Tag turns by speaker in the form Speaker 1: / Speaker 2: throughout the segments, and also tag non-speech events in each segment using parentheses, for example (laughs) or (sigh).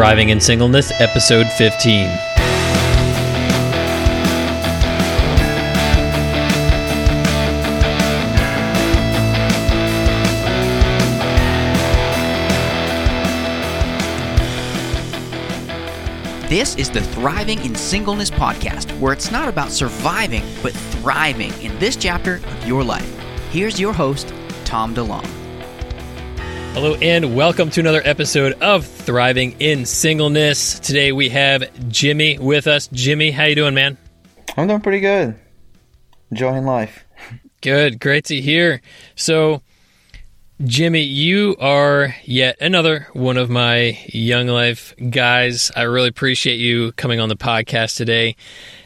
Speaker 1: Thriving in Singleness, Episode 15.
Speaker 2: This is the Thriving in Singleness podcast, where it's not about surviving, but thriving in this chapter of your life. Here's your host, Tom DeLong.
Speaker 1: Hello and welcome to another episode of Thriving in Singleness. Today we have Jimmy with us. Jimmy, how you doing, man?
Speaker 3: I'm doing pretty good. Enjoying life.
Speaker 1: Good, great to hear. So, Jimmy, you are yet another one of my Young Life guys. I really appreciate you coming on the podcast today.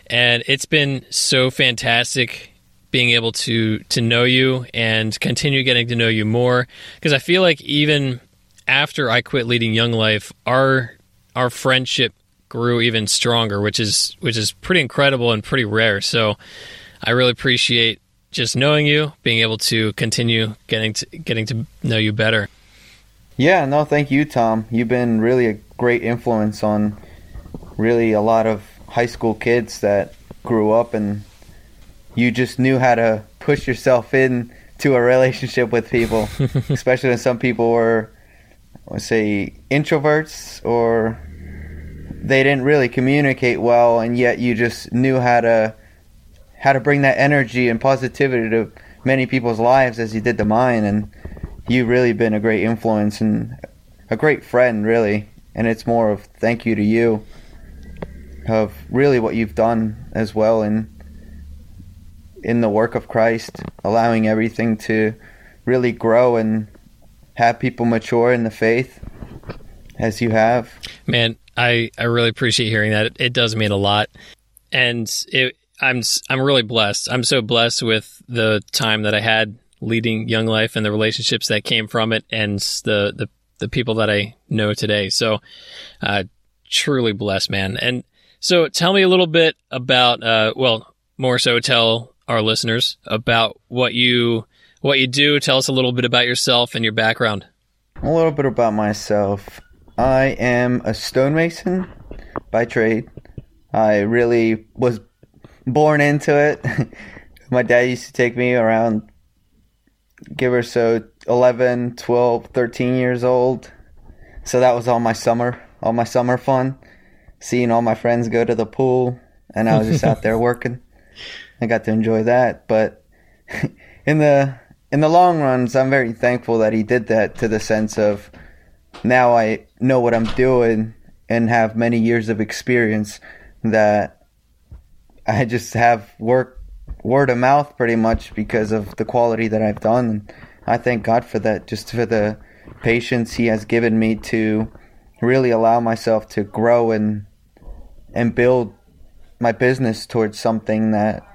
Speaker 1: And it's been so fantastic being able to to know you and continue getting to know you more because I feel like even after I quit leading Young Life, our our friendship grew even stronger, which is which is pretty incredible and pretty rare. So I really appreciate just knowing you, being able to continue getting to getting to know you better.
Speaker 3: Yeah, no, thank you, Tom. You've been really a great influence on really a lot of high school kids that grew up and you just knew how to push yourself in to a relationship with people, (laughs) especially when some people were, let's say, introverts or they didn't really communicate well, and yet you just knew how to how to bring that energy and positivity to many people's lives as you did to mine. And you've really been a great influence and a great friend, really. And it's more of thank you to you of really what you've done as well in in the work of Christ, allowing everything to really grow and have people mature in the faith as you have.
Speaker 1: Man, I, I really appreciate hearing that. It, it does mean a lot. And it, I'm I'm really blessed. I'm so blessed with the time that I had leading Young Life and the relationships that came from it, and the the, the people that I know today. So, uh, truly blessed, man. And so, tell me a little bit about, uh, well, more so, tell our listeners about what you what you do. Tell us a little bit about yourself and your background.
Speaker 3: A little bit about myself. I am a stonemason by trade. I really was born into it. (laughs) My dad used to take me around, give or so 11, 12, 13 years old. So that was all my summer, all my summer fun. Seeing all my friends go to the pool, and I was just out (laughs) there working. I got to enjoy that. But (laughs) in the in the long runs, I'm very thankful that he did that to the sense of now I know what I'm doing and have many years of experience that I just have work word of mouth pretty much because of the quality that I've done. I thank God for that, just for the patience He has given me to really allow myself to grow and and build my business towards something that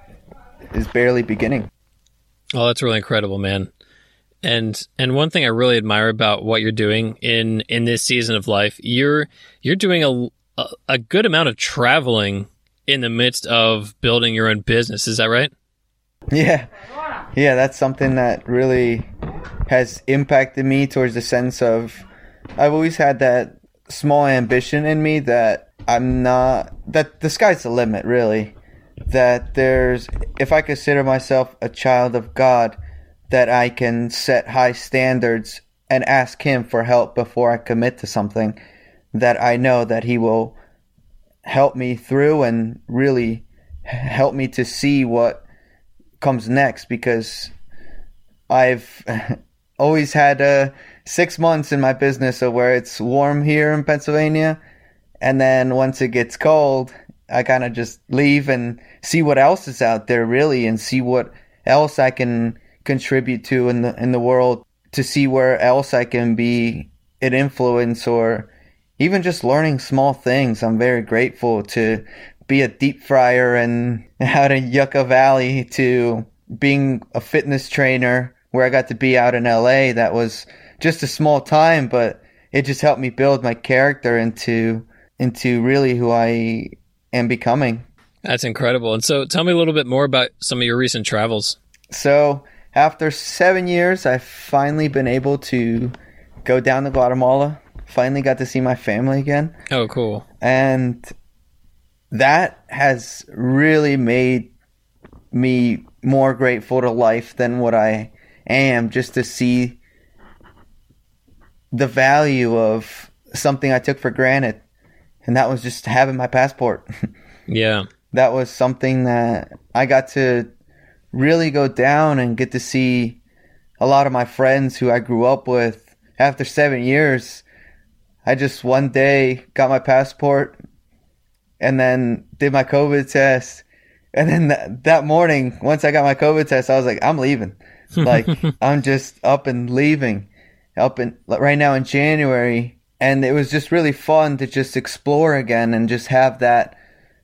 Speaker 3: is barely beginning.
Speaker 1: Oh, that's really incredible, man. And and one thing I really admire about what you're doing in in this season of life, you're you're doing a a, a good amount of traveling in the midst of building your own business. Is that right?
Speaker 3: Yeah. Yeah, that's something that really has impacted me towards the sense of I've always had that small ambition in me that I'm not that the sky's the limit really. That there's if I consider myself a child of God that I can set high standards and ask him for help before I commit to something that I know that he will help me through and really help me to see what comes next because I've (laughs) always had uh, six months in my business of where it's warm here in Pennsylvania, and then once it gets cold, I kind of just leave and see what else is out there really, and see what else I can contribute to in the in the world to see where else I can be an influence or even just learning small things. I'm very grateful to be a deep fryer and (laughs) out in Yucca Valley to being a fitness trainer where I got to be out in LA. That was just a small time, but it just helped me build my character into into really who I am becoming.
Speaker 1: That's incredible. And so tell me a little bit more about some of your recent travels.
Speaker 3: So, after 7 years, I've finally been able to go down to Guatemala Finally got to see my family again.
Speaker 1: Oh, cool.
Speaker 3: And that has really made me more grateful to life than what I am just to see the value of something I took for granted. And that was just having my passport. (laughs)
Speaker 1: Yeah.
Speaker 3: that was something that I got to really go down and get to see a lot of my friends who I grew up with after seven years. I just one day got my passport and then did my COVID test. And then that, that morning, once I got my COVID test, I was like, I'm leaving. (laughs) Like, I'm just up and leaving up in right now in January. And it was just really fun to just explore again and just have that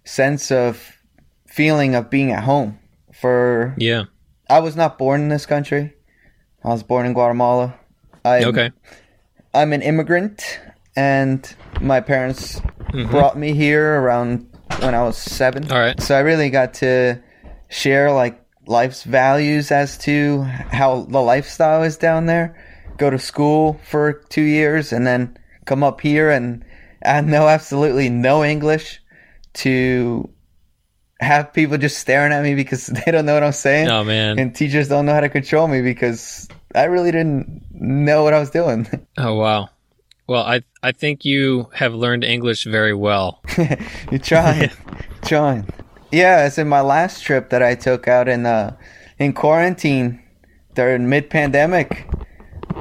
Speaker 3: sense of feeling of being at home for
Speaker 1: Yeah.
Speaker 3: I was not born in this country. I was born in Guatemala. I
Speaker 1: Okay.
Speaker 3: I'm an immigrant and my parents mm-hmm. brought me here around when I was 7.
Speaker 1: All right.
Speaker 3: So I really got to share like life's values as to how the lifestyle is down there. Go to school for 2 years and then come up here and I know absolutely no English to have people just staring at me because (laughs) they don't know what I'm saying.
Speaker 1: Oh man.
Speaker 3: And teachers don't know how to control me because I really didn't know what I was doing. (laughs)
Speaker 1: Oh wow. Well, I I think you have learned English very well. (laughs)
Speaker 3: You're trying, trying. Yeah, it's in my last trip that I took out in uh, in quarantine during mid pandemic.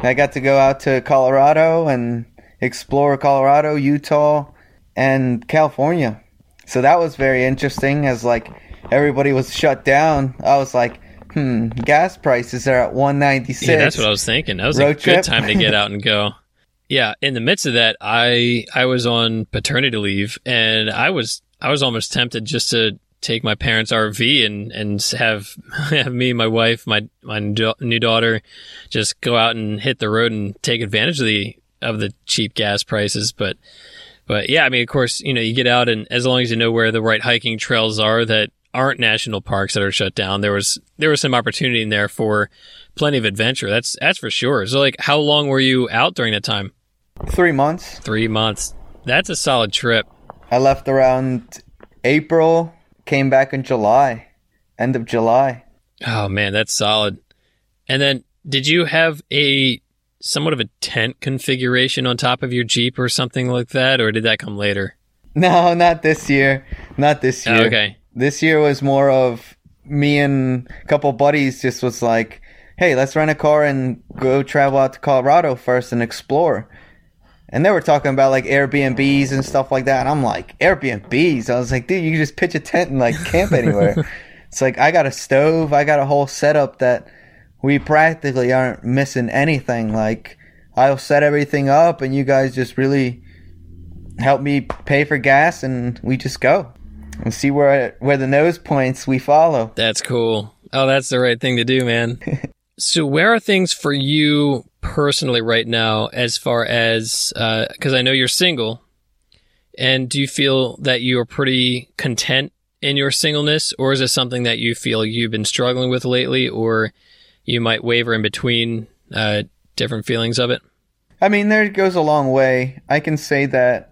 Speaker 3: I got to go out to Colorado and explore Colorado, Utah, and California. So that was very interesting. As like everybody was shut down, I was like, hmm, gas prices are at one ninety six.
Speaker 1: Yeah, that's what I was thinking. That was a
Speaker 3: Road
Speaker 1: good time to get out and go. (laughs) Yeah, in the midst of that, I I was on paternity leave, and I was I was almost tempted just to take my parents' RV and and have (laughs) have me, my wife, my my new daughter, just go out and hit the road and take advantage of the of the cheap gas prices. But but yeah, I mean, of course, you know, you get out and as long as you know where the right hiking trails are that aren't national parks that are shut down, there was there was some opportunity in there for plenty of adventure. That's that's for sure. So like, how long were you out during that time?
Speaker 3: Three months.
Speaker 1: Three months. That's a solid trip.
Speaker 3: I left around April, came back in July, end of July.
Speaker 1: Oh man, that's solid. And then, did you have a somewhat of a tent configuration on top of your Jeep or something like that, or did that come later?
Speaker 3: No, not this year. Not this oh, year.
Speaker 1: Oh, okay.
Speaker 3: This year was more of me and a couple buddies just was like, hey, let's rent a car and go travel out to Colorado first and explore. And they were talking about like Airbnbs and stuff like that. And I'm like, Airbnbs? I was like, dude, you can just pitch a tent and like camp anywhere. (laughs) it's like, I got a stove, I got a whole setup that we practically aren't missing anything. Like, I'll set everything up and you guys just really help me pay for gas and we just go and see where where the nose points we follow.
Speaker 1: That's cool. Oh, that's the right thing to do, man. (laughs) so, where are things for you personally right now, as far as uh, because I know you're single, and do you feel that you are pretty content in your singleness, or is it something that you feel you've been struggling with lately, or you might waver in between uh, different feelings of it?
Speaker 3: I mean, there goes a long way. I can say that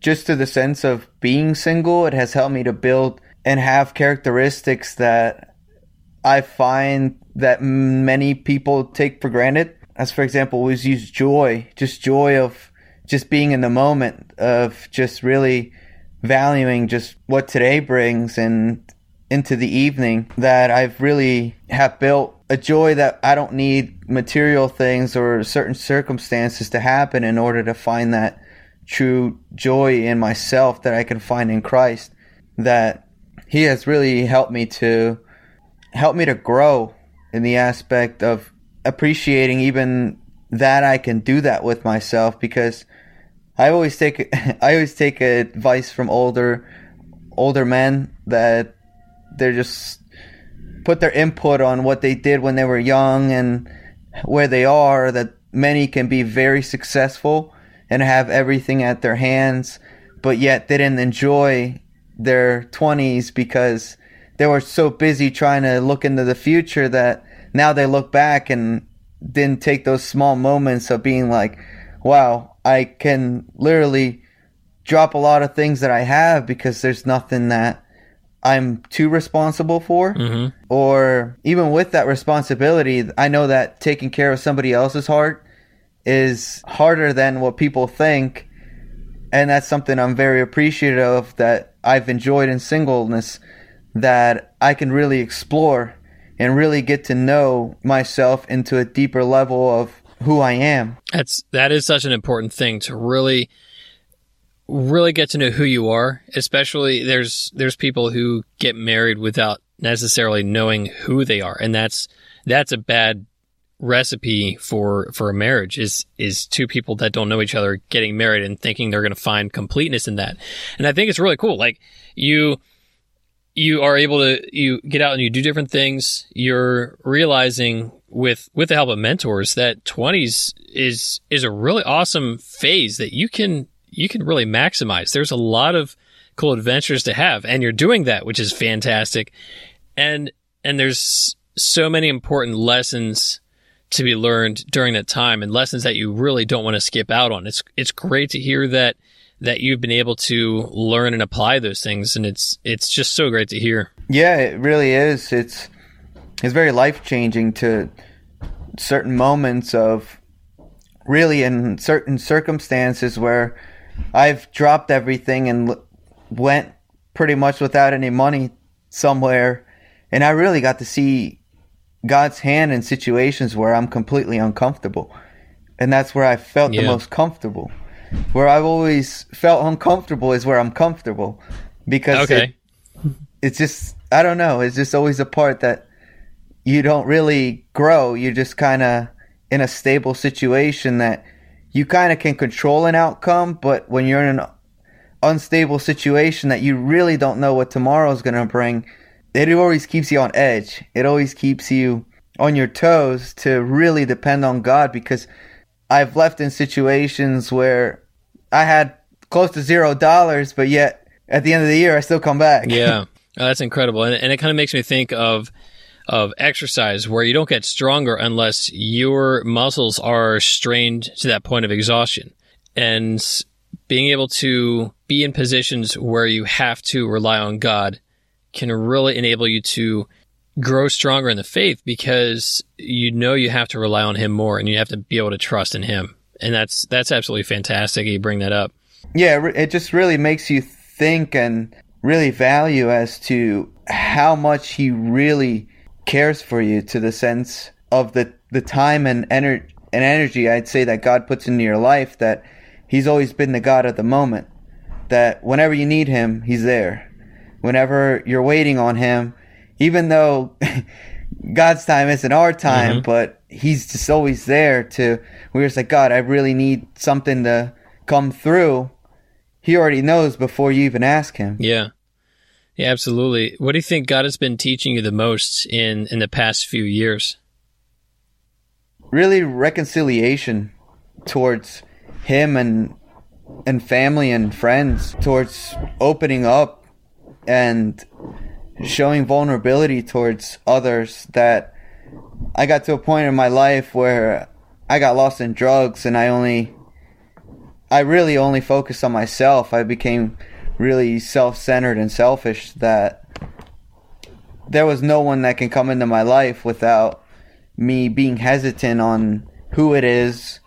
Speaker 3: just to the sense of being single, it has helped me to build and have characteristics that I find that many people take for granted. As for example, always use joy, just joy of just being in the moment, of just really valuing just what today brings and into the evening that I've really have built a joy that I don't need material things or certain circumstances to happen in order to find that true joy in myself that I can find in Christ that he has really helped me to help me to grow in the aspect of appreciating even that I can do that with myself because I always take (laughs) I always take advice from older older men that they're just put their input on what they did when they were young and where they are that many can be very successful and have everything at their hands but yet they didn't enjoy their 20s because they were so busy trying to look into the future that now they look back and didn't take those small moments of being like wow I can literally drop a lot of things that I have because there's nothing that I'm too responsible for.
Speaker 1: Mm-hmm.
Speaker 3: Or even with that responsibility, I know that taking care of somebody else's heart is harder than what people think. And that's something I'm very appreciative of that I've enjoyed in singleness that I can really explore and really get to know myself into a deeper level of who I am.
Speaker 1: That's that is such an important thing to really really get to know who you are. Especially there's there's people who get married without necessarily knowing who they are, and that's that's a bad recipe for for a marriage is is two people that don't know each other getting married and thinking they're going to find completeness in that. And I think it's really cool. Like you you are able to you get out and you do different things. You're realizing with with the help of mentors that 20s is is a really awesome phase that you can you can really maximize. There's a lot of cool adventures to have and you're doing that, which is fantastic. And and there's so many important lessons to be learned during that time and lessons that you really don't want to skip out on. It's it's great to hear that that you've been able to learn and apply those things and it's it's just so great to hear.
Speaker 3: Yeah, it really is. It's it's very life changing to certain moments of really in certain circumstances where I've dropped everything and went pretty much without any money somewhere and I really got to see God's hand in situations where I'm completely uncomfortable. And that's where I felt
Speaker 1: Yeah.
Speaker 3: the most comfortable. Where I've always felt uncomfortable is where I'm comfortable because
Speaker 1: Okay.
Speaker 3: it, it's just I don't know. It's just always a part that you don't really grow. You're just kind of in a stable situation that you kind of can control an outcome, but when you're in an unstable situation that you really don't know what tomorrow's going to bring, it always keeps you on edge. It always keeps you on your toes to really depend on God because I've left in situations where I had close to zero dollars, but yet at the end of the year I still come back.
Speaker 1: Yeah, (laughs) Oh, that's incredible, and, and it kind of makes me think of of exercise where you don't get stronger unless your muscles are strained to that point of exhaustion, and being able to be in positions where you have to rely on God can really enable you to grow stronger in the faith because you know you have to rely on Him more, and you have to be able to trust in Him, and that's that's absolutely fantastic. You bring that up.
Speaker 3: yeah, it just really makes you think and really value as to how much he really cares for you to the sense of the the time and ener- and energy I'd say that God puts into your life that he's always been the God of the moment that whenever you need him he's there whenever you're waiting on him even though (laughs) God's time isn't our time
Speaker 1: Mhm.
Speaker 3: but he's just always there to we're just like God I really need something to come through he already knows before you even ask him.
Speaker 1: Yeah. Yeah, absolutely. What do you think God has been teaching you the most in in the past few years?
Speaker 3: Really reconciliation towards him and and family and friends, towards opening up and showing vulnerability towards others that I got to a point in my life where I got lost in drugs and I only I really only focused on myself. I became really self-centered and selfish that there was no one that can come into my life without me being hesitant on who it is,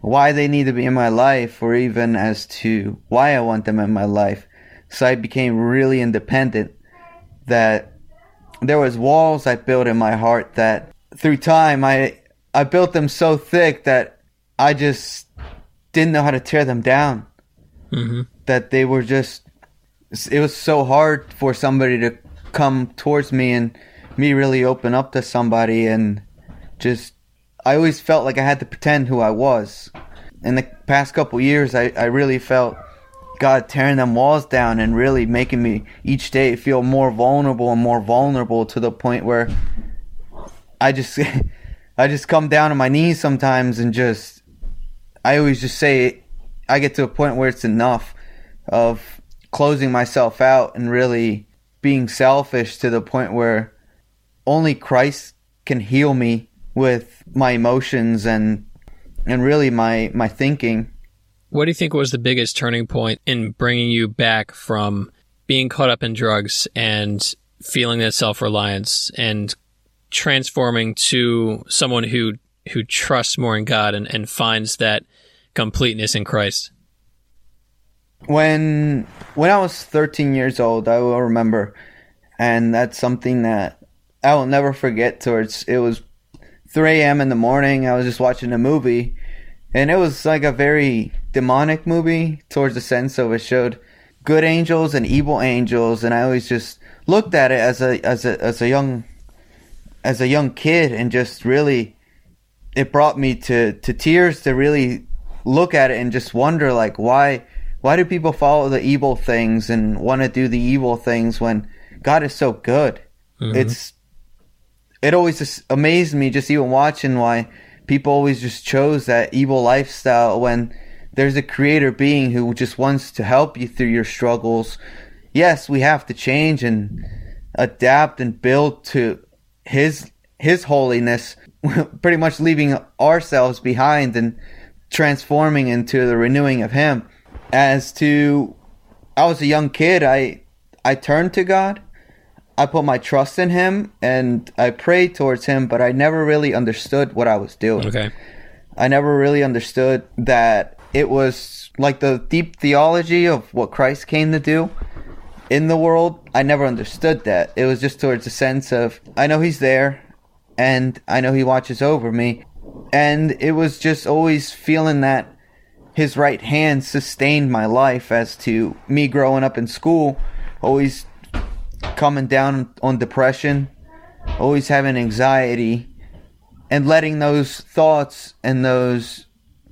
Speaker 3: why they need to be in my life, or even as to why I want them in my life. So I became really independent that there was walls I built in my heart that through time I I built them so thick that I just didn't know how to tear them down.
Speaker 1: hmm
Speaker 3: That they were just it was so hard for somebody to come towards me and me really open up to somebody and just I always felt like I had to pretend who I was. In the past couple years I, I really felt God tearing them walls down and really making me each day feel more vulnerable and more vulnerable to the point where I just (laughs) I just come down on my knees sometimes and just I always just say I get to a point where it's enough of closing myself out and really being selfish to the point where only Christ can heal me with my emotions and and really my my thinking
Speaker 1: What do you think was the biggest turning point in bringing you back from being caught up in drugs and feeling that self reliance and transforming to someone who who trusts more in God and, and finds that completeness in Christ?
Speaker 3: When when I was 13 years old, I will remember, and that's something that I will never forget. Towards it was 3 a.m. in the morning. I was just watching a movie, and it was like a very demonic movie. Towards the sense of it showed good angels and evil angels, and I always just looked at it as a as a as a young as a young kid, and just really it brought me to to tears to really look at it and just wonder like why why do people follow the evil things and want to do the evil things when God is so good? Mm-hmm. It's it always just amazed me just even watching why people always just chose that evil lifestyle when there's a creator being who just wants to help you through your struggles. Yes, we have to change and adapt and build to his his holiness, (laughs) pretty much leaving ourselves behind and transforming into the renewing of him as to I was a young kid, I I turned to God. I put my trust in him and I prayed towards him, but I never really understood what I was doing.
Speaker 1: Okay.
Speaker 3: I never really understood that it was like the deep theology of what Christ came to do in the world. I never understood that. It was just towards a sense of I know he's there and I know he watches over me. And it was just always feeling that his right hand sustained my life as to me growing up in school, always coming down on depression, always having anxiety, and letting those thoughts and those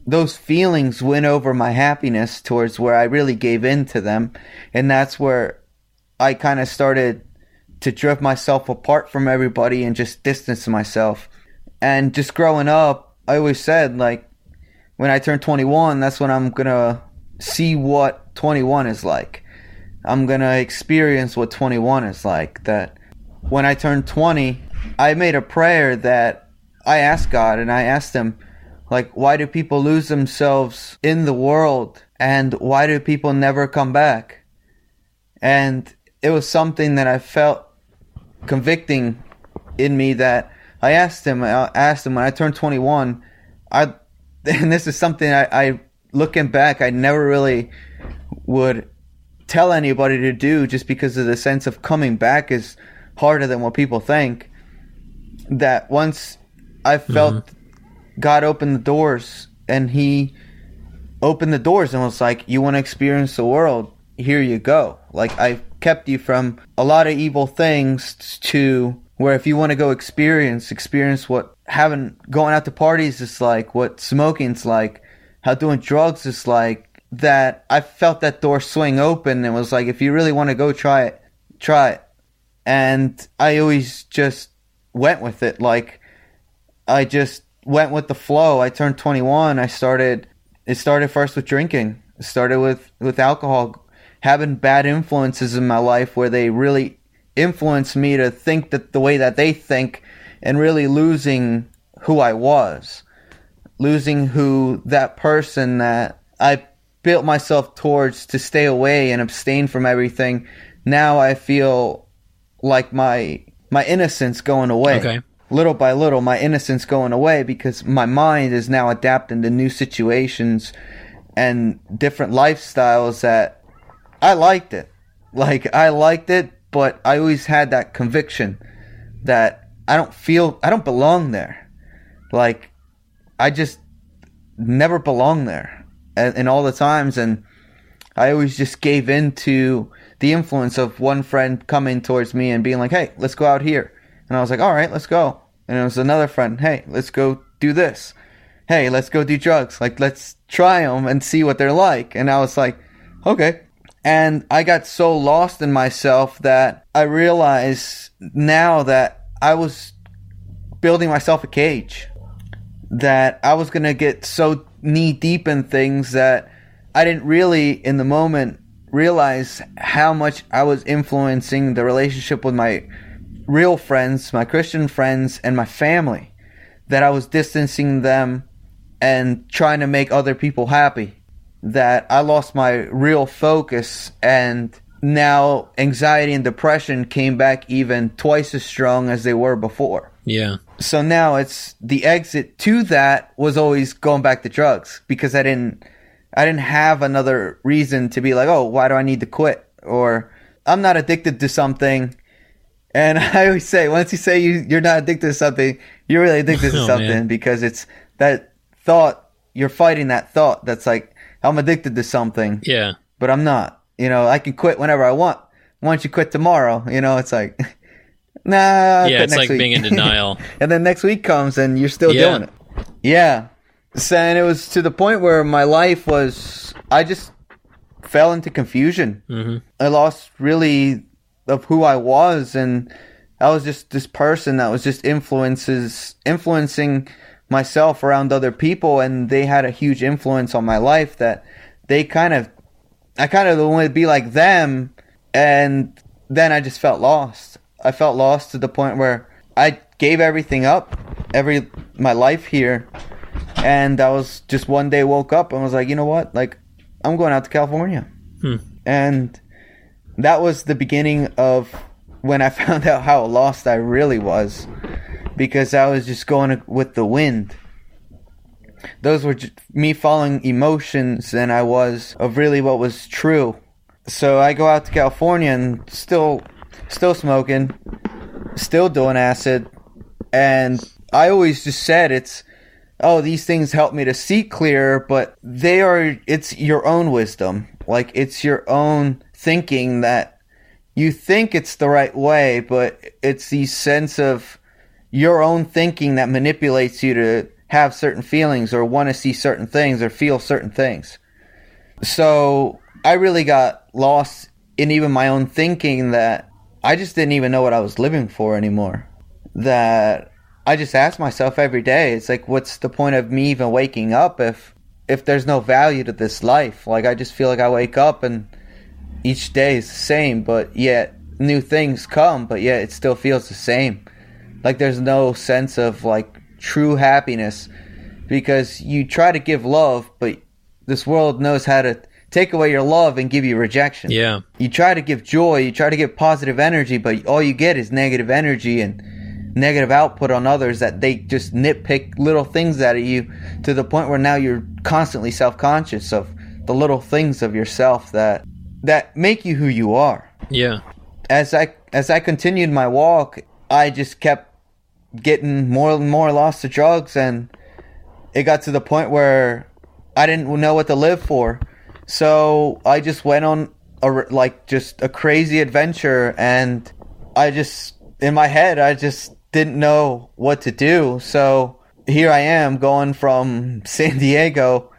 Speaker 3: those feelings win over my happiness towards where I really gave in to them. And that's where I kind of started to drift myself apart from everybody and just distance myself. And just growing up, I always said, like, when I turn 21, that's when I'm going to see what 21 is like. I'm going to experience what 21 is like. That when I turned 20, I made a prayer that I asked God and I asked Him, like, why do people lose themselves in the world and why do people never come back? And it was something that I felt convicting in me that I asked him, I asked him when I turned 21, I and this is something I, I looking back, I never really would tell anybody to do just because of the sense of coming back is harder than what people think. That once I felt mm-hmm. God opened the doors and He opened the doors and was like, You want to experience the world? Here you go. Like, I kept you from a lot of evil things to where if you want to go experience, experience what having going out to parties is like, what smoking's like, how doing drugs is like. That I felt that door swing open and was like, if you really want to go try it, try it. And I always just went with it. Like, I just went with the flow. I turned 21. I started, it started first with drinking. It started with, with alcohol, having bad influences in my life where they really influenced me to think that the way that they think and really losing who I was, losing who that person that I built myself towards to stay away and abstain from everything. Now I feel like my my innocence going away.
Speaker 1: Okay.
Speaker 3: Little by little, my innocence going away because my mind is now adapting to new situations and different lifestyles that I liked it. Like I liked it, but I always had that conviction that I don't feel I don't belong there. Like I just never belonged there, and, all the times, and I always just gave in to the influence of one friend coming towards me and being like, "Hey, let's go out here," and I was like, "All right, let's go." And it was another friend, "Hey, let's go do this." Hey, let's go do drugs. Like, let's try them and see what they're like. And I was like, okay. And I got so lost in myself that I realize now that I was building myself a cage that I was going to get so knee deep in things that I didn't really, in the moment, realize how much I was influencing the relationship with my real friends, my Christian friends, and my family. That I was distancing them and trying to make other people happy. that I lost my real focus and now anxiety and depression came back even twice as strong as they were before.
Speaker 1: Yeah.
Speaker 3: So now it's the exit to that was always going back to drugs because I didn't I didn't have another reason to be like, "Oh, why do I need to quit?" or I'm not addicted to something. And (laughs) I always say, once you say you, you're not addicted to something, you're really addicted to (laughs)
Speaker 1: Oh,
Speaker 3: something
Speaker 1: man.
Speaker 3: because it's that thought, you're fighting that thought that's like, I'm addicted to something,
Speaker 1: Yeah.
Speaker 3: but I'm not. You know, I can quit whenever I want. Why don't you quit tomorrow? You know, it's like, (laughs) nah. I'll
Speaker 1: yeah, it's like
Speaker 3: week.
Speaker 1: being in denial. (laughs)
Speaker 3: and then next week comes and you're still
Speaker 1: Yeah.
Speaker 3: doing it. Yeah. So, and it was to the point where my life was, I just fell into confusion.
Speaker 1: hmm
Speaker 3: I lost really of who I was, and I was just this person that was just influences influencing myself around other people, and they had a huge influence on my life that they kind of, I kind of wanted to be like them, and then I just felt lost. I felt lost to the point where I gave everything up, every my life here, and I was just one day woke up and was like, you know what, like I'm going out to California
Speaker 1: Hmm.
Speaker 3: and that was the beginning of when I (laughs) found out how lost I really was because I was just going with the wind. Those were me following emotions than I was of really what was true. So I go out to California and still still smoking, still doing acid and I always just said it's oh these things help me to see clear, but they are it's your own wisdom like it's your own thinking that you think it's the right way but it's the sense of your own thinking that manipulates you to have certain feelings or want to see certain things or feel certain things so i really got lost in even my own thinking that i just didn't even know what i was living for anymore that I just ask myself every day, it's like what's the point of me even waking up if if there's no value to this life? Like I just feel like I wake up and each day is the same, but yet new things come, but yet it still feels the same. Like there's no sense of like true happiness because you try to give love, but this world knows how to take away your love and give you rejection
Speaker 1: Yeah.
Speaker 3: you try to give joy, you try to give positive energy, but all you get is negative energy and negative output on others that they just nitpick little things out of you to the point where now you're constantly self-conscious of the little things of yourself that that make you who you are.
Speaker 1: Yeah.
Speaker 3: As I as I continued my walk, I just kept getting more and more lost to drugs and it got to the point where I didn't know what to live for. So I just went on a like just a crazy adventure and I just in my head I just didn't know what to do. So here I am going from (laughs) San Diego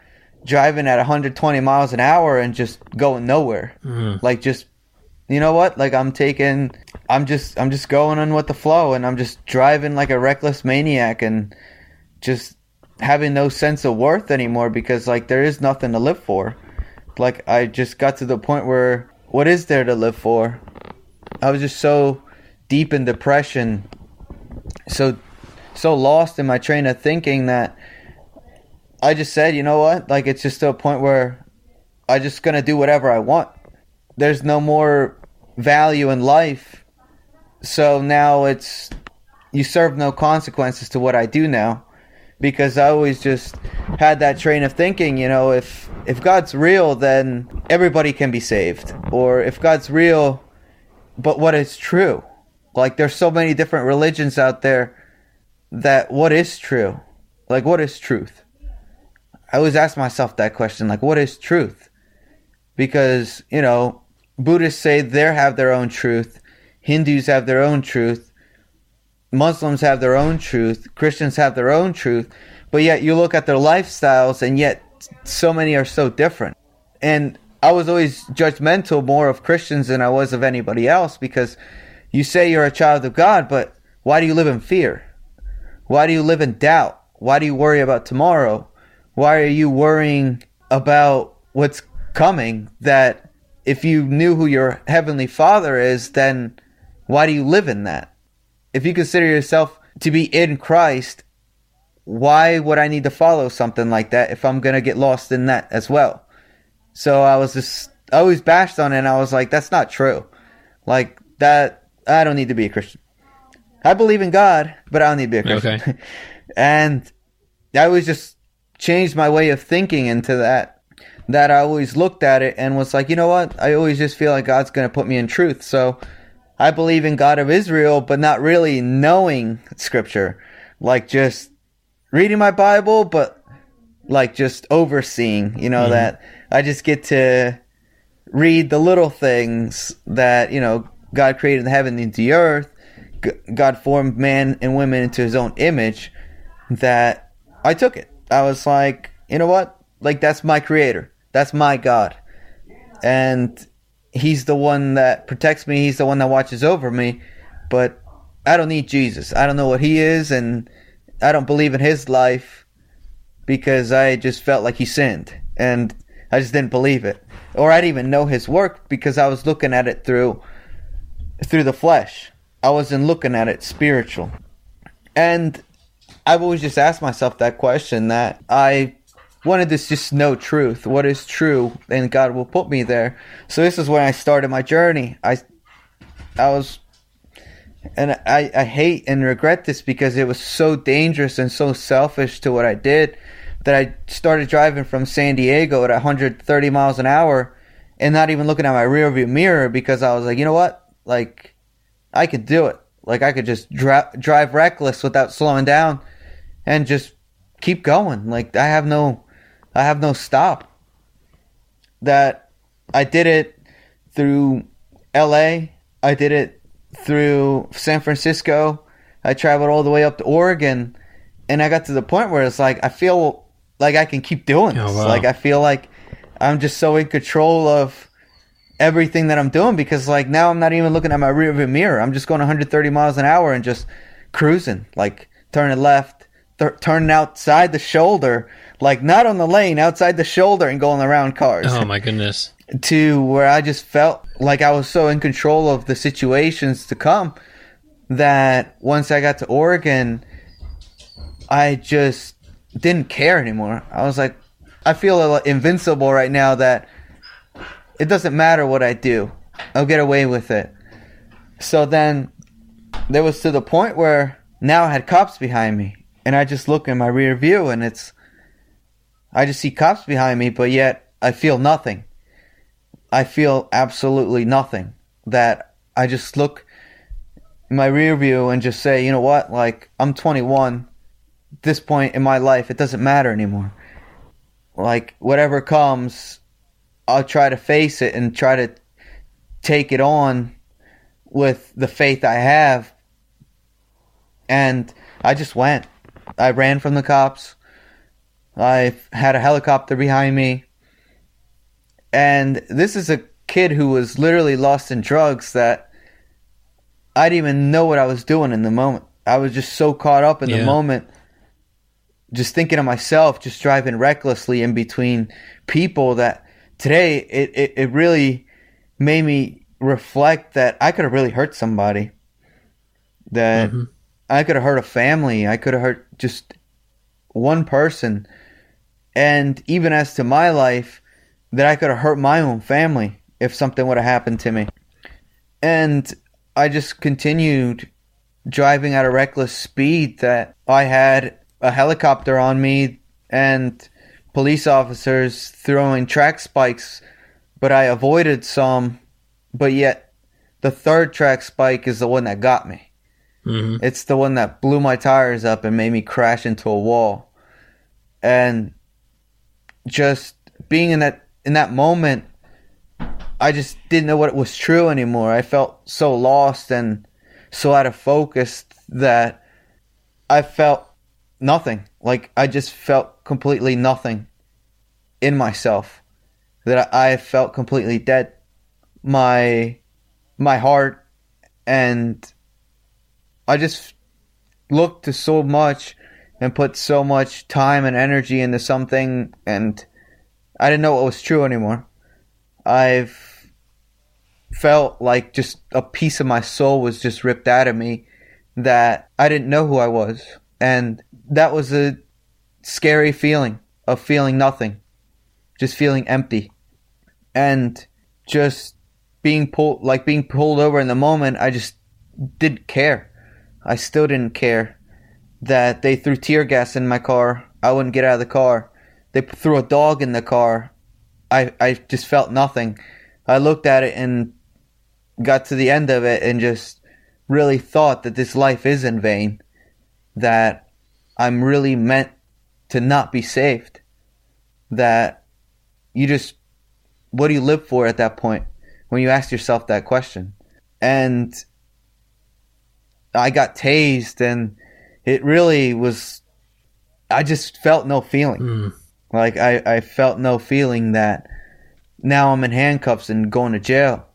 Speaker 3: driving at 120 miles an hour and just going nowhere.
Speaker 1: Mhm.
Speaker 3: Like just you know what? Like I'm taking I'm just I'm just going on with the flow and I'm just driving like a reckless maniac and just having no sense of worth anymore because like there is nothing to live for. Like I just got to the point where what is there to live for? I was just so deep in depression, so so lost in my train of thinking that I just said, you know what? Like it's just to a point where I just gonna do whatever I want. There's no more value in life. So now it's you serve no consequences to what I do now because I always just had that train of thinking, you know, if if God's real then everybody can be saved or if God's real but what is true? Like there's so many different religions out there that what is true? Like what is truth? I always ask myself that question, like what is truth? Because, you know, Buddhists say they have their own truth, Hindus have their own truth, Muslims have their own truth, Christians have their own truth, but yet you look at their lifestyles and yet so many are so different. And I was always judgmental more of Christians than I was of anybody else because you say you're a child of God, but why do you live in fear? Why do you live in doubt? Why do you worry about tomorrow? Why are you worrying about what's coming that if you knew who your heavenly father is, then why do you live in that? If you consider yourself to be in Christ, why would I need to follow something like that if I'm going to get lost in that as well? So I was just I always bashed on it and I was like, that's not true. Like that I don't need to be a Christian. I believe in God, but I don't need to be a Christian.
Speaker 1: Okay. (laughs)
Speaker 3: and I always just changed my way of thinking into that. That I always looked at it and was like, you know what? I always just feel like God's going to put me in truth. So I believe in God of Israel, but not really knowing Scripture. Like just reading my Bible, but like just overseeing, you know,
Speaker 1: Mhm.
Speaker 3: that I just get to read the little things that, you know, God created the heaven and the earth. God formed man and women into his own image. That I took it. I was like, you know what? Like, that's my creator. That's my God. And he's the one that protects me. He's the one that watches over me. But I don't need Jesus. I don't know what he is. And I don't believe in his life because I just felt like he sinned and I just didn't believe it. Or I didn't even know his work because I was looking at it through through the flesh. I wasn't looking at it spiritual. And I've always just asked myself that question that I wanted to just know truth. What is true? And God will put me there. So this is when I started my journey. I I was and I, I hate and regret this because it was so dangerous and so selfish to what I did that I started driving from San Diego at 130 miles an hour and not even looking at my rearview mirror because I was like, you know what? Like, I could do it. Like, I could just dri- drive reckless without slowing down and just keep going. Like, I have no, I have no stop. That I did it through L.A. I did it through San Francisco. I traveled all the way up to Oregon, and I got to the point where it's like I feel like I can keep doing oh, this.
Speaker 1: Oh, wow.
Speaker 3: Like I feel like I'm just so in control of everything that I'm doing because like now I'm not even looking at my rearview mirror. I'm just going 130 miles an hour and just cruising, like turning left, th- turning outside the shoulder, like not on the lane, outside the shoulder and going around cars
Speaker 1: Oh my goodness. (laughs)
Speaker 3: to where I just felt like I was so in control of the situations to come that once I got to Oregon, I just didn't care anymore. I was like, I feel invincible right now that it doesn't matter what I do, I'll get away with it. So then there was to the point where now I had cops behind me, and I just look in my rear view, and it's I just see cops behind me, but yet I feel nothing. I feel absolutely nothing. That I just look my rear view and just say, you know what? Like, I'm 21. This point in my life, it doesn't matter anymore. Like, whatever comes, I'll try to face it and try to take it on with the faith I have. And I just went. I ran from the cops. I had a helicopter behind me. And this is a kid who was literally lost in drugs that I didn't even know what I was doing in the moment. I was just so caught up in
Speaker 1: Yeah.
Speaker 3: the moment, just thinking of myself, just driving recklessly in between people that today it, it, it really made me reflect that I could have really hurt somebody. That
Speaker 1: Mhm.
Speaker 3: I could have hurt a family. I could have hurt just one person. And even as to my life, that I could have hurt my own family if something would have happened to me. And I just continued driving at a reckless speed that I had a helicopter on me and police officers throwing track spikes, but I avoided some, but yet the third track spike is the one that got me.
Speaker 1: hmm
Speaker 3: It's the one that blew my tires up and made me crash into a wall. And just being in that in that moment I just didn't know what was true anymore. I felt so lost and so out of focus that I felt nothing. Like I just felt completely nothing in myself. That I I felt completely dead. My my heart and I just looked to so much and put so much time and energy into something and I didn't know what was true anymore. I've felt like just a piece of my soul was just ripped out of me that I didn't know who I was. And that was a scary feeling of feeling nothing, just feeling empty. and just being pulled like being pulled over in the moment I just didn't care. I still didn't care that they threw tear gas in my car. I wouldn't get out of the car. They threw a dog in the car. I I just felt nothing. I looked at it and got to the end of it and just really thought that this life is in vain. That I'm really meant to not be saved. That you just what do you live for at that point when you ask yourself that question? And I got tased and it really was I just felt no feeling.
Speaker 1: Mm.
Speaker 3: Like I, I felt no feeling that now I'm in handcuffs and going to jail.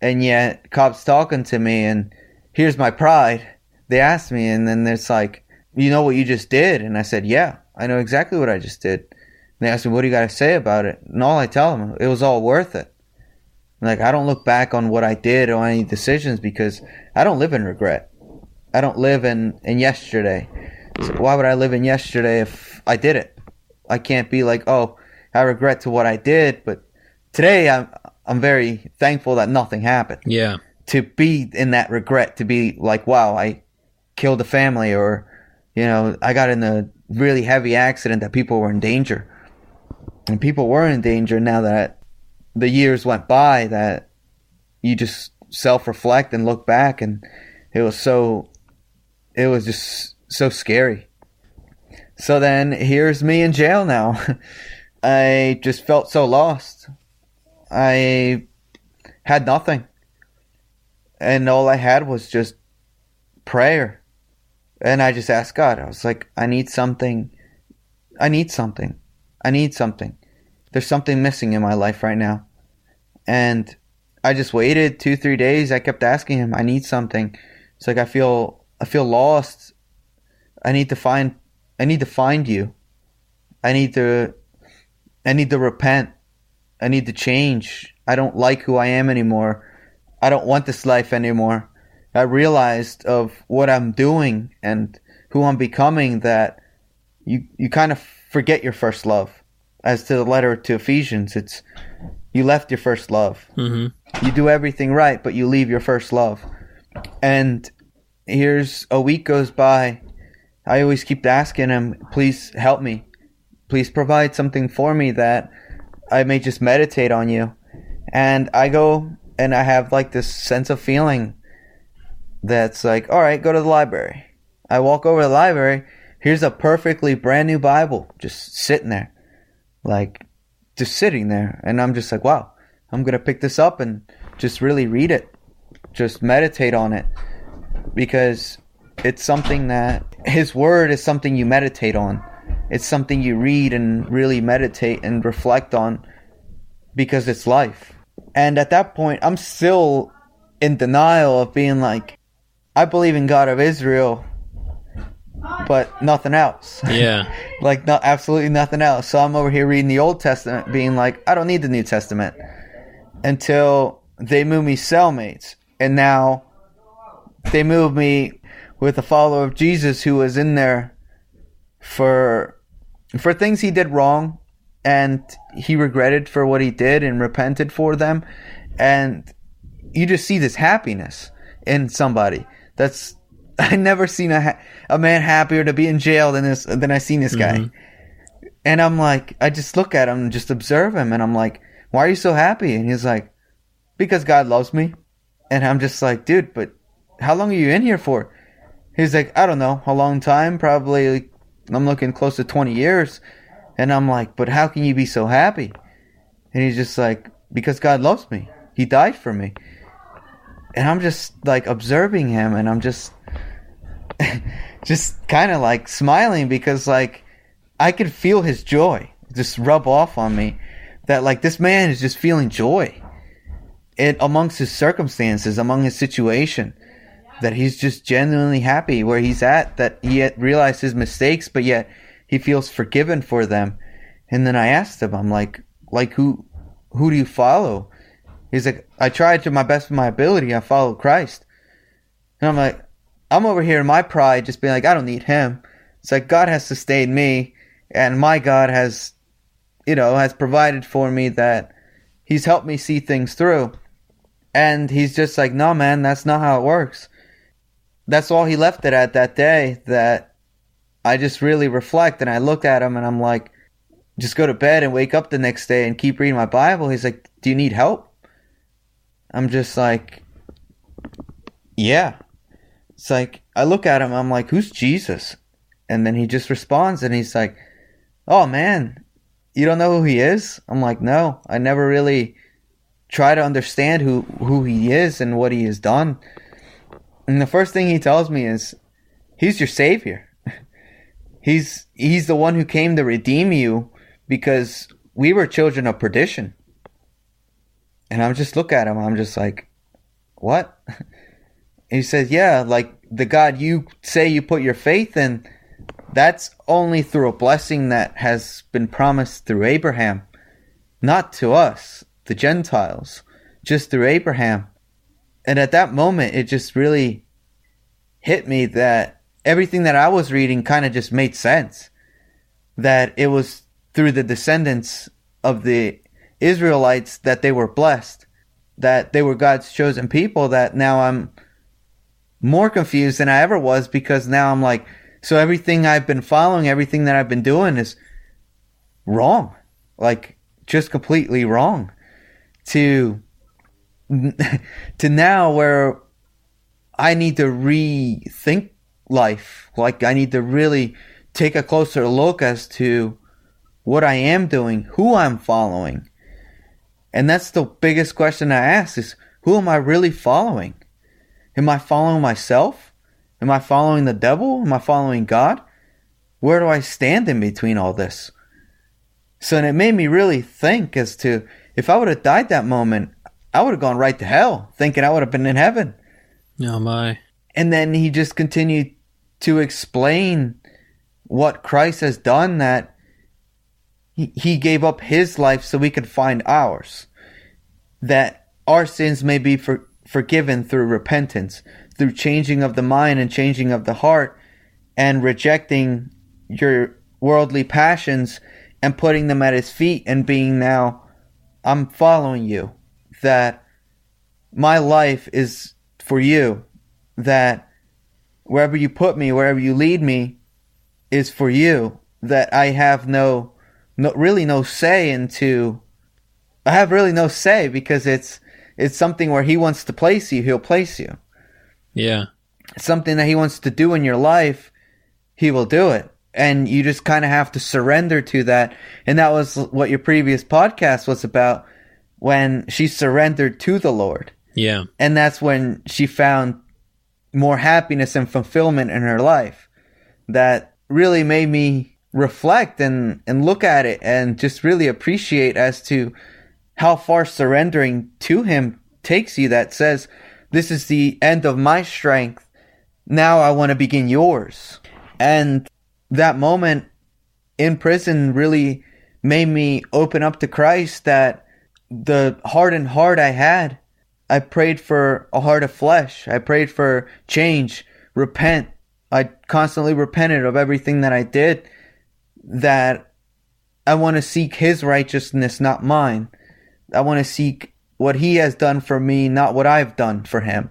Speaker 3: And yet cops talking to me and here's my pride. They asked me and then it's like, You know what you just did? And I said, Yeah, I know exactly what I just did. And they asked me, What do you gotta say about it? And all I tell them, it was all worth it. Like I don't look back on what I did or any decisions because I don't live in regret. I don't live in, in yesterday. So why would I live in yesterday if I did it? I can't be like, oh, I regret to what I did, but today I'm I'm very thankful that nothing happened.
Speaker 1: Yeah.
Speaker 3: To be in that regret, to be like, wow, I killed a family, or you know, I got in a really heavy accident that people were in danger, and people were in danger. Now that the years went by, that you just self reflect and look back, and it was so, it was just so scary. So then here's me in jail now. (laughs) I just felt so lost. I had nothing. And all I had was just prayer. And I just asked God. I was like, I need something. I need something. I need something. There's something missing in my life right now. And I just waited two, three days. I kept asking him, I need something. It's like I feel I feel lost. I need to find I need to find you. I need to I need to repent. I need to change. I don't like who I am anymore. I don't want this life anymore. I realized of what I'm doing and who I'm becoming that you you kind of forget your first love. As to the letter to Ephesians, it's you left your first love.
Speaker 1: Mm-hmm.
Speaker 3: You do everything right, but you leave your first love. And here's a week goes by. I always keep asking him, please help me. Please provide something for me that I may just meditate on you. And I go and I have like this sense of feeling that's like, all right, go to the library. I walk over to the library. Here's a perfectly brand new Bible just sitting there. Like, just sitting there. And I'm just like, wow, I'm going to pick this up and just really read it. Just meditate on it. Because it's something that His Word is something you meditate on. It's something you read and really meditate and reflect on because it's life. And at that point, I'm still in denial of being like, I believe in God of Israel, but nothing else. (laughs)
Speaker 1: Yeah.
Speaker 3: like, not absolutely nothing else. So I'm over here reading the Old Testament, being like, I don't need the New Testament until they move me cellmates. And now they moved me with a follower of Jesus who was in there for for things he did wrong and he regretted for what he did and repented for them and you just see this happiness in somebody that's (laughs) I never seen a ha- a man happier to be in jail than this than I seen this guy. Mm-hmm. And I'm like I just look at him and just observe him and I'm like why are you so happy? And he's like because God loves me. And I'm just like dude, but how long are you in here for? He's like I don't know, a long time, probably I'm looking close to 20 years. And I'm like, but how can you be so happy? And he's just like, because God loves me. He died for me. And I'm just like observing him and I'm just, (laughs) just kind of like smiling because like I could feel his joy just rub off on me that like this man is just feeling joy it amongst his circumstances, among his situation that he's just genuinely happy where he's at, that he realized his mistakes, but yet he feels forgiven for them. And then I asked him, I'm like, like who, who do you follow? He's like, I tried to my best of my ability. I follow Christ. And I'm like, I'm over here in my pride, just being like, I don't need him. It's like God has sustained me, and my God has, you know, has provided for me that he's helped me see things through. And he's just like, no, man, that's not how it works. That's all he left it at that day. That I just really reflect and I look at him and I'm like, just go to bed and wake up the next day and keep reading my Bible. He's like, do you need help? I'm just like, yeah. It's like, I look at him, I'm like, who's Jesus? And then he just responds and he's like, oh man, you don't know who he is? I'm like, no, I never really try to understand who, who he is and what he has done. And the first thing he tells me is, he's your savior. (laughs) he's, he's the one who came to redeem you because we were children of perdition. And I'm just look at him, I'm just like, what? (laughs) he says, yeah, like the God you say you put your faith in, that's only through a blessing that has been promised through Abraham, not to us, the Gentiles, just through Abraham. And at that moment, it just really hit me that everything that I was reading kind of just made sense. That it was through the descendants of the Israelites that they were blessed, that they were God's chosen people, that now I'm more confused than I ever was because now I'm like, so everything I've been following, everything that I've been doing is wrong. Like, just completely wrong. To, (laughs) to now where I need to rethink life. Like, I need to really take a closer look as to what I am doing, who I'm following. And that's the biggest question I ask is who am I really following? Am I following myself? Am I following the devil? Am I following God? Where do I stand in between all this? So and it made me really think as to if I would have died that moment, I would have gone right to hell, thinking I would have been in heaven.
Speaker 1: Oh my.
Speaker 3: And then he just continued to explain what Christ has done that he gave up his life so we could find ours. That our sins may be for, forgiven through repentance, through changing of the mind and changing of the heart, and rejecting your worldly passions and putting them at his feet and being now, I'm following you. That my life is for you. That wherever you put me, wherever you lead me, is for you. That I have no no really no say into I have really no say because it's it's something where he wants to place you, he'll place you.
Speaker 1: Yeah.
Speaker 3: something that he wants to do in your life, he will do it. And you just kind of have to surrender to that. And that was what your previous podcast was about when she surrendered to the Lord.
Speaker 1: Yeah.
Speaker 3: And that's when she found more happiness and fulfillment in her life. That really made me reflect and, and look at it and just really appreciate as to how far surrendering to him takes you that says, this is the end of my strength. Now I want to begin yours. And that moment in prison really made me open up to Christ that the hardened heart I had, I prayed for a heart of flesh. I prayed for change, repent. I constantly repented of everything that I did that I want to seek his righteousness, not mine. I want to seek what he has done for me, not what I've done for him.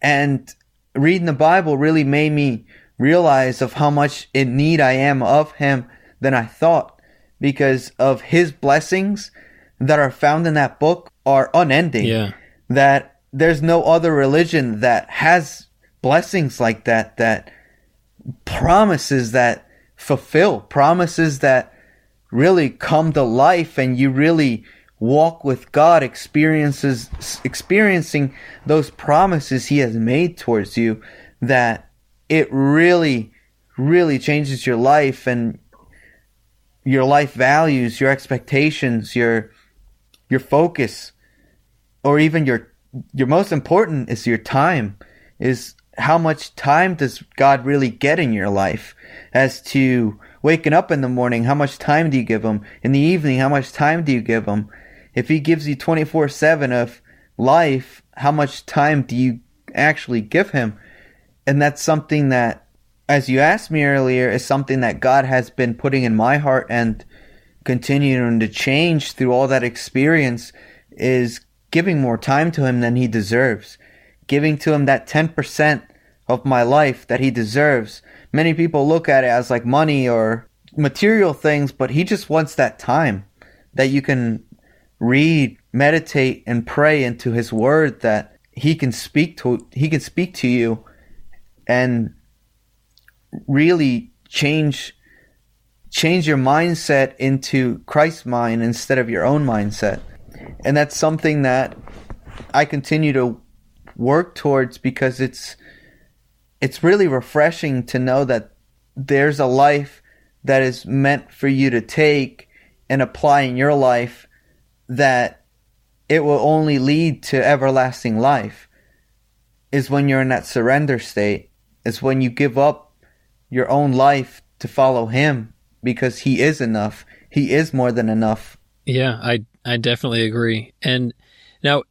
Speaker 3: And reading the Bible really made me realize of how much in need I am of him than I thought because of his blessings that are found in that book are unending.
Speaker 1: Yeah.
Speaker 3: That there's no other religion that has blessings like that, that promises that fulfill promises that really come to life and you really walk with God experiences experiencing those promises he has made towards you that it really really changes your life and your life values your expectations your your focus or even your your most important is your time is how much time does God really get in your life as to waking up in the morning, how much time do you give him? In the evening, how much time do you give him? If he gives you 24 7 of life, how much time do you actually give him? And that's something that, as you asked me earlier, is something that God has been putting in my heart and continuing to change through all that experience is giving more time to him than he deserves, giving to him that 10% of my life that he deserves. Many people look at it as like money or material things, but he just wants that time that you can read, meditate, and pray into his word that he can speak to he can speak to you and really change change your mindset into Christ's mind instead of your own mindset. And that's something that I continue to work towards because it's it's really refreshing to know that there's a life that is meant for you to take and apply in your life that it will only lead to everlasting life is when you're in that surrender state is when you give up your own life to follow him because he is enough he is more than enough
Speaker 1: yeah i i definitely agree and now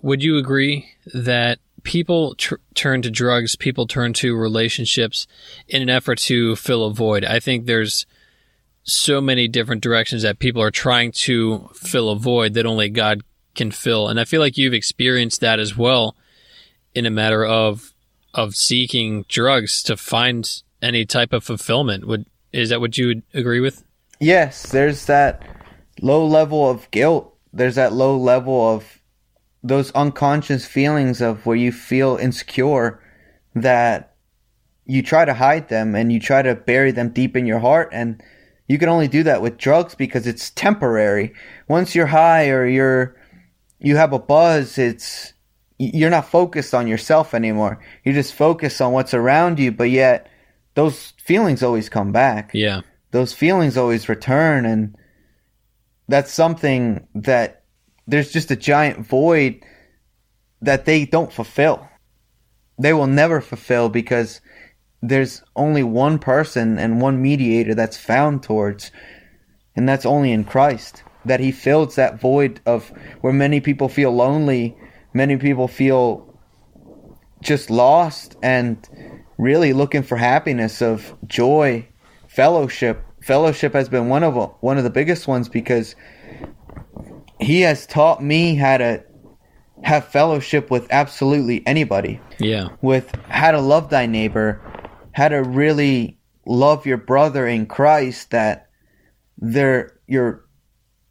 Speaker 1: would you agree that people tr- turn to drugs, people turn to relationships in an effort to fill a void. I think there's so many different directions that people are trying to fill a void that only God can fill. And I feel like you've experienced that as well in a matter of of seeking drugs to find any type of fulfillment. Would is that what you would agree with?
Speaker 3: Yes, there's that low level of guilt. There's that low level of those unconscious feelings of where you feel insecure that you try to hide them and you try to bury them deep in your heart and you can only do that with drugs because it's temporary once you're high or you're you have a buzz it's you're not focused on yourself anymore you're just focused on what's around you but yet those feelings always come back
Speaker 1: yeah
Speaker 3: those feelings always return and that's something that there's just a giant void that they don't fulfill. They will never fulfill because there's only one person and one mediator that's found towards, and that's only in Christ. That He fills that void of where many people feel lonely, many people feel just lost, and really looking for happiness, of joy, fellowship. Fellowship has been one of one of the biggest ones because he has taught me how to have fellowship with absolutely anybody.
Speaker 1: Yeah.
Speaker 3: With how to love thy neighbor, how to really love your brother in Christ that they're your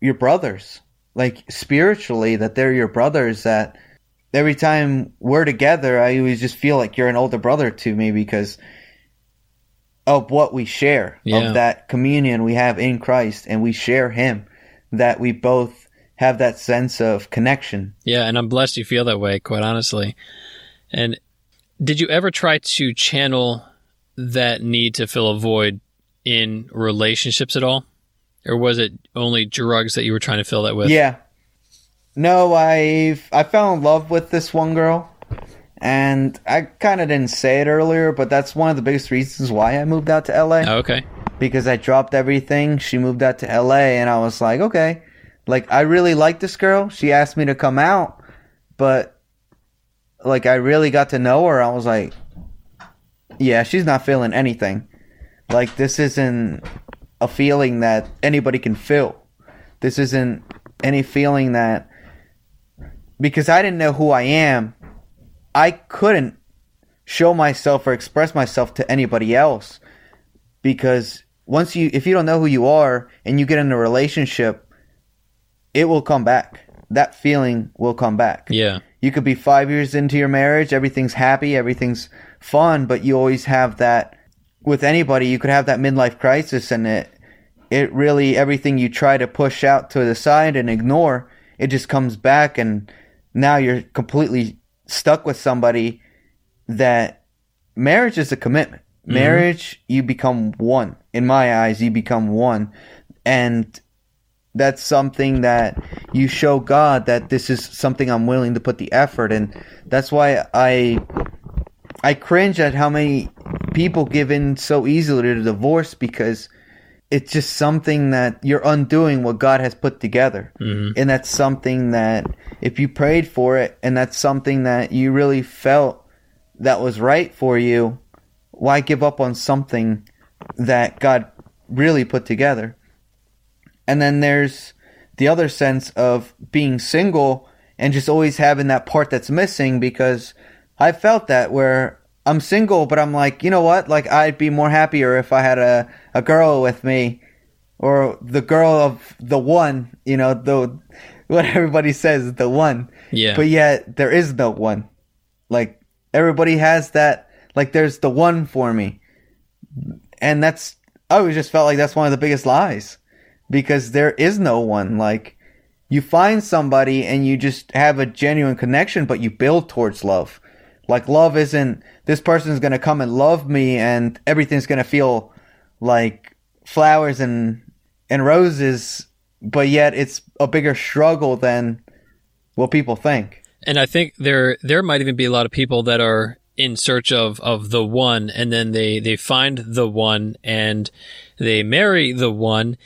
Speaker 3: your brothers. Like spiritually that they're your brothers that every time we're together I always just feel like you're an older brother to me because of what we share yeah. of that communion we have in Christ and we share him that we both have that sense of connection.
Speaker 1: Yeah, and I'm blessed you feel that way, quite honestly. And did you ever try to channel that need to fill a void in relationships at all? Or was it only drugs that you were trying to fill that with?
Speaker 3: Yeah. No, I've I fell in love with this one girl. And I kind of didn't say it earlier, but that's one of the biggest reasons why I moved out to LA.
Speaker 1: Oh, okay.
Speaker 3: Because I dropped everything. She moved out to LA, and I was like, okay, like I really like this girl. She asked me to come out, but like I really got to know her. I was like, yeah, she's not feeling anything. Like this isn't a feeling that anybody can feel. This isn't any feeling that because I didn't know who I am, I couldn't show myself or express myself to anybody else because once you if you don't know who you are and you get in a relationship it will come back. That feeling will come back.
Speaker 1: Yeah.
Speaker 3: You could be five years into your marriage, everything's happy, everything's fun, but you always have that with anybody, you could have that midlife crisis and it it really everything you try to push out to the side and ignore, it just comes back and now you're completely stuck with somebody that marriage is a commitment. Mm-hmm. Marriage, you become one. In my eyes, you become one. And that's something that you show God that this is something I'm willing to put the effort in. That's why I I cringe at how many people give in so easily to divorce because it's just something that you're undoing what God has put together. Mm-hmm. And that's something that if you prayed for it and that's something that you really felt that was right for you, why give up on something that God really put together? And then there's the other sense of being single and just always having that part that's missing because I felt that where I'm single, but I'm like, you know what? Like, I'd be more happier if I had a, a girl with me or the girl of the one, you know, the, what everybody says, the one.
Speaker 1: Yeah.
Speaker 3: But yet there is no one. Like, everybody has that, like, there's the one for me. And that's, I always just felt like that's one of the biggest lies because there is no one. Like, you find somebody and you just have a genuine connection, but you build towards love. Like, love isn't, this person's gonna come and love me and everything's gonna feel like flowers and and roses, but yet it's a bigger struggle than what people think.
Speaker 1: And I think there there might even be a lot of people that are in search of of the one and then they they find the one and they marry the one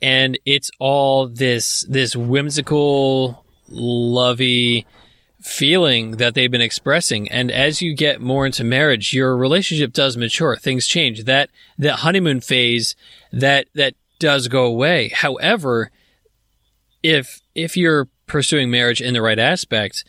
Speaker 1: and it's all this this whimsical lovey feeling that they've been expressing. And as you get more into marriage, your relationship does mature. Things change. That that honeymoon phase that that does go away. However, if if you're pursuing marriage in the right aspect,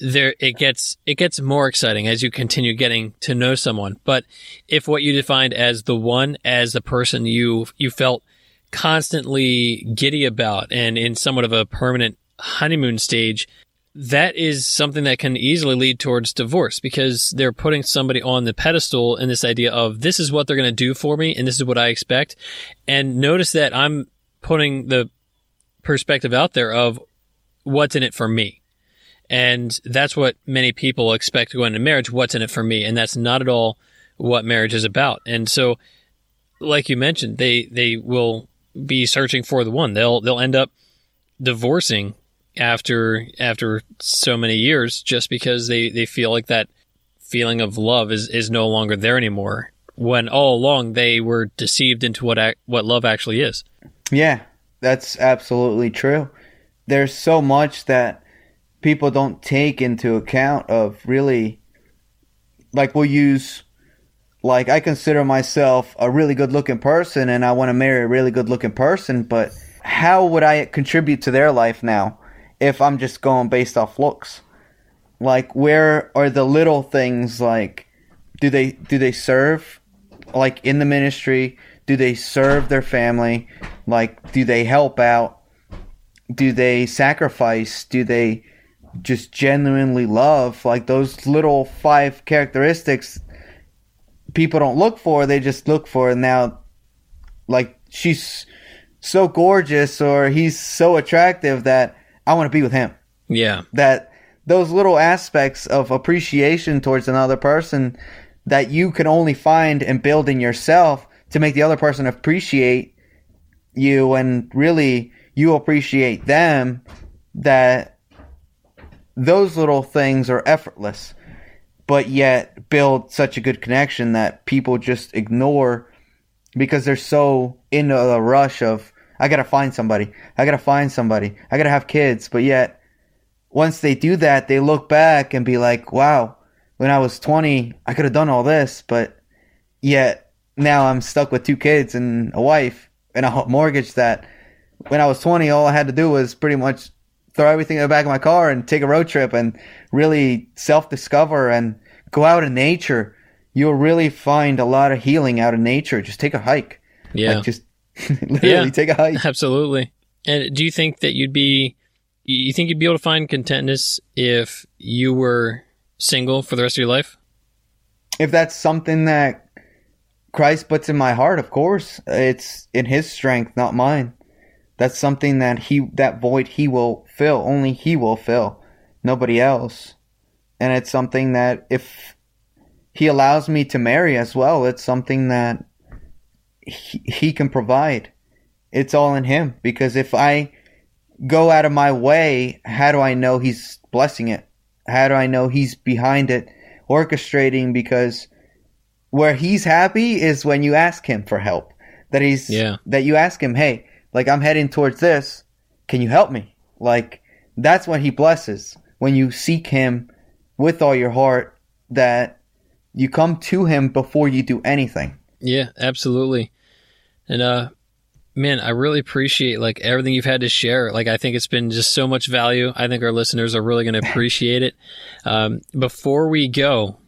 Speaker 1: there it gets it gets more exciting as you continue getting to know someone. But if what you defined as the one as the person you you felt constantly giddy about and in somewhat of a permanent honeymoon stage, that is something that can easily lead towards divorce because they're putting somebody on the pedestal in this idea of this is what they're going to do for me and this is what I expect. And notice that I'm putting the perspective out there of what's in it for me. And that's what many people expect going into marriage. What's in it for me? And that's not at all what marriage is about. And so, like you mentioned, they, they will be searching for the one. They'll, they'll end up divorcing after after so many years just because they, they feel like that feeling of love is, is no longer there anymore when all along they were deceived into what what love actually is.
Speaker 3: Yeah, that's absolutely true. There's so much that people don't take into account of really like we'll use like I consider myself a really good looking person and I want to marry a really good looking person, but how would I contribute to their life now? If I'm just going based off looks. Like where are the little things like do they do they serve like in the ministry? Do they serve their family? Like do they help out? Do they sacrifice? Do they just genuinely love? Like those little five characteristics people don't look for, they just look for now like she's so gorgeous or he's so attractive that I want to be with him.
Speaker 1: Yeah.
Speaker 3: That those little aspects of appreciation towards another person that you can only find and build in yourself to make the other person appreciate you and really you appreciate them that those little things are effortless but yet build such a good connection that people just ignore because they're so in the rush of I gotta find somebody. I gotta find somebody. I gotta have kids. But yet, once they do that, they look back and be like, wow, when I was 20, I could have done all this. But yet, now I'm stuck with two kids and a wife and a mortgage that when I was 20, all I had to do was pretty much throw everything in the back of my car and take a road trip and really self discover and go out in nature. You'll really find a lot of healing out in nature. Just take a hike.
Speaker 1: Yeah.
Speaker 3: Like just (laughs) Literally, yeah, take a hike.
Speaker 1: Absolutely. And do you think that you'd be, you think you'd be able to find contentness if you were single for the rest of your life?
Speaker 3: If that's something that Christ puts in my heart, of course, it's in His strength, not mine. That's something that He, that void He will fill. Only He will fill, nobody else. And it's something that if He allows me to marry as well, it's something that he, he can provide. It's all in him because if I go out of my way, how do I know he's blessing it? How do I know he's behind it, orchestrating? Because where he's happy is when you ask him for help. That he's yeah. that you ask him, hey, like I'm heading towards this, can you help me? Like that's when he blesses. When you seek him with all your heart, that you come to him before you do anything.
Speaker 1: Yeah, absolutely. And uh, man, I really appreciate like everything you've had to share. Like, I think it's been just so much value. I think our listeners are really going to appreciate it. Um, before we go,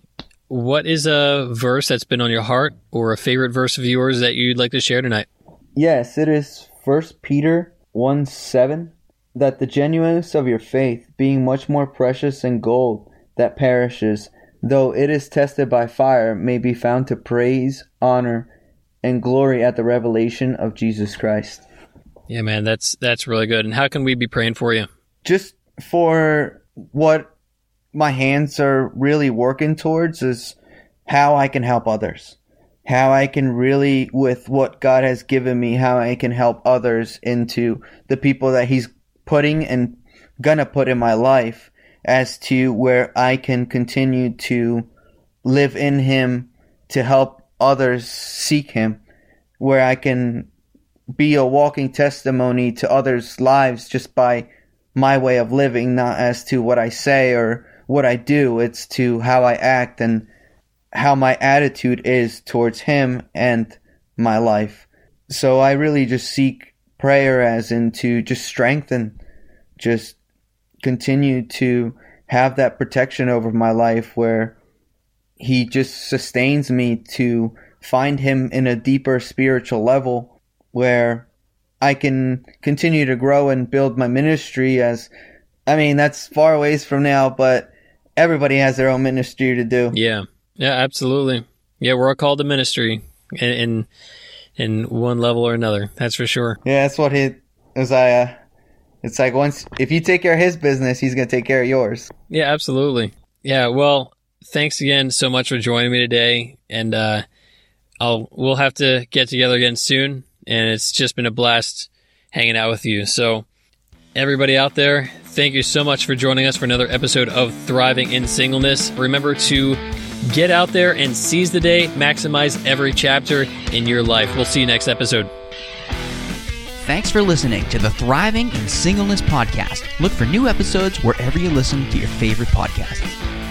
Speaker 1: what is a verse that's been on your heart or a favorite verse of yours that you'd like to share tonight?
Speaker 3: Yes, it is First Peter 1 7 that the genuineness of your faith, being much more precious than gold that perishes, though it is tested by fire, may be found to praise, honor, and glory at the revelation of Jesus Christ.
Speaker 1: Yeah, man, that's that's really good. And how can we be praying for you?
Speaker 3: Just for what my hands are really working towards is how I can help others. How I can really, with what God has given me, how I can help others into the people that He's putting and gonna put in my life as to where I can continue to live in Him to help others seek Him, where I can be a walking testimony to others' lives just by my way of living, not as to what I say or what I do. It's to how I act and how my attitude is towards Him and my life. So I really just seek prayer as in to just strengthen, just continue to have that protection over my life where He just sustains me to find Him in a deeper spiritual level where I can continue to grow and build my ministry as I mean that's far ways from now, but everybody has their own ministry to do.
Speaker 1: Yeah. Yeah, absolutely. Yeah, we're all called to ministry in in, in one level or another. That's for sure.
Speaker 3: Yeah, that's what he Uzziah. It's like once if you take care of his business, he's gonna take care of yours.
Speaker 1: Yeah, absolutely. Yeah, well, thanks again so much for joining me today, and uh, I'll we'll have to get together again soon. And it's just been a blast hanging out with you. So, everybody out there, thank you so much for joining us for another episode of Thriving in Singleness. Remember to get out there and seize the day, maximize every chapter in your life. We'll see you next episode.
Speaker 2: Thanks for listening to the Thriving in Singleness podcast. Look for new episodes wherever you listen to your favorite podcasts.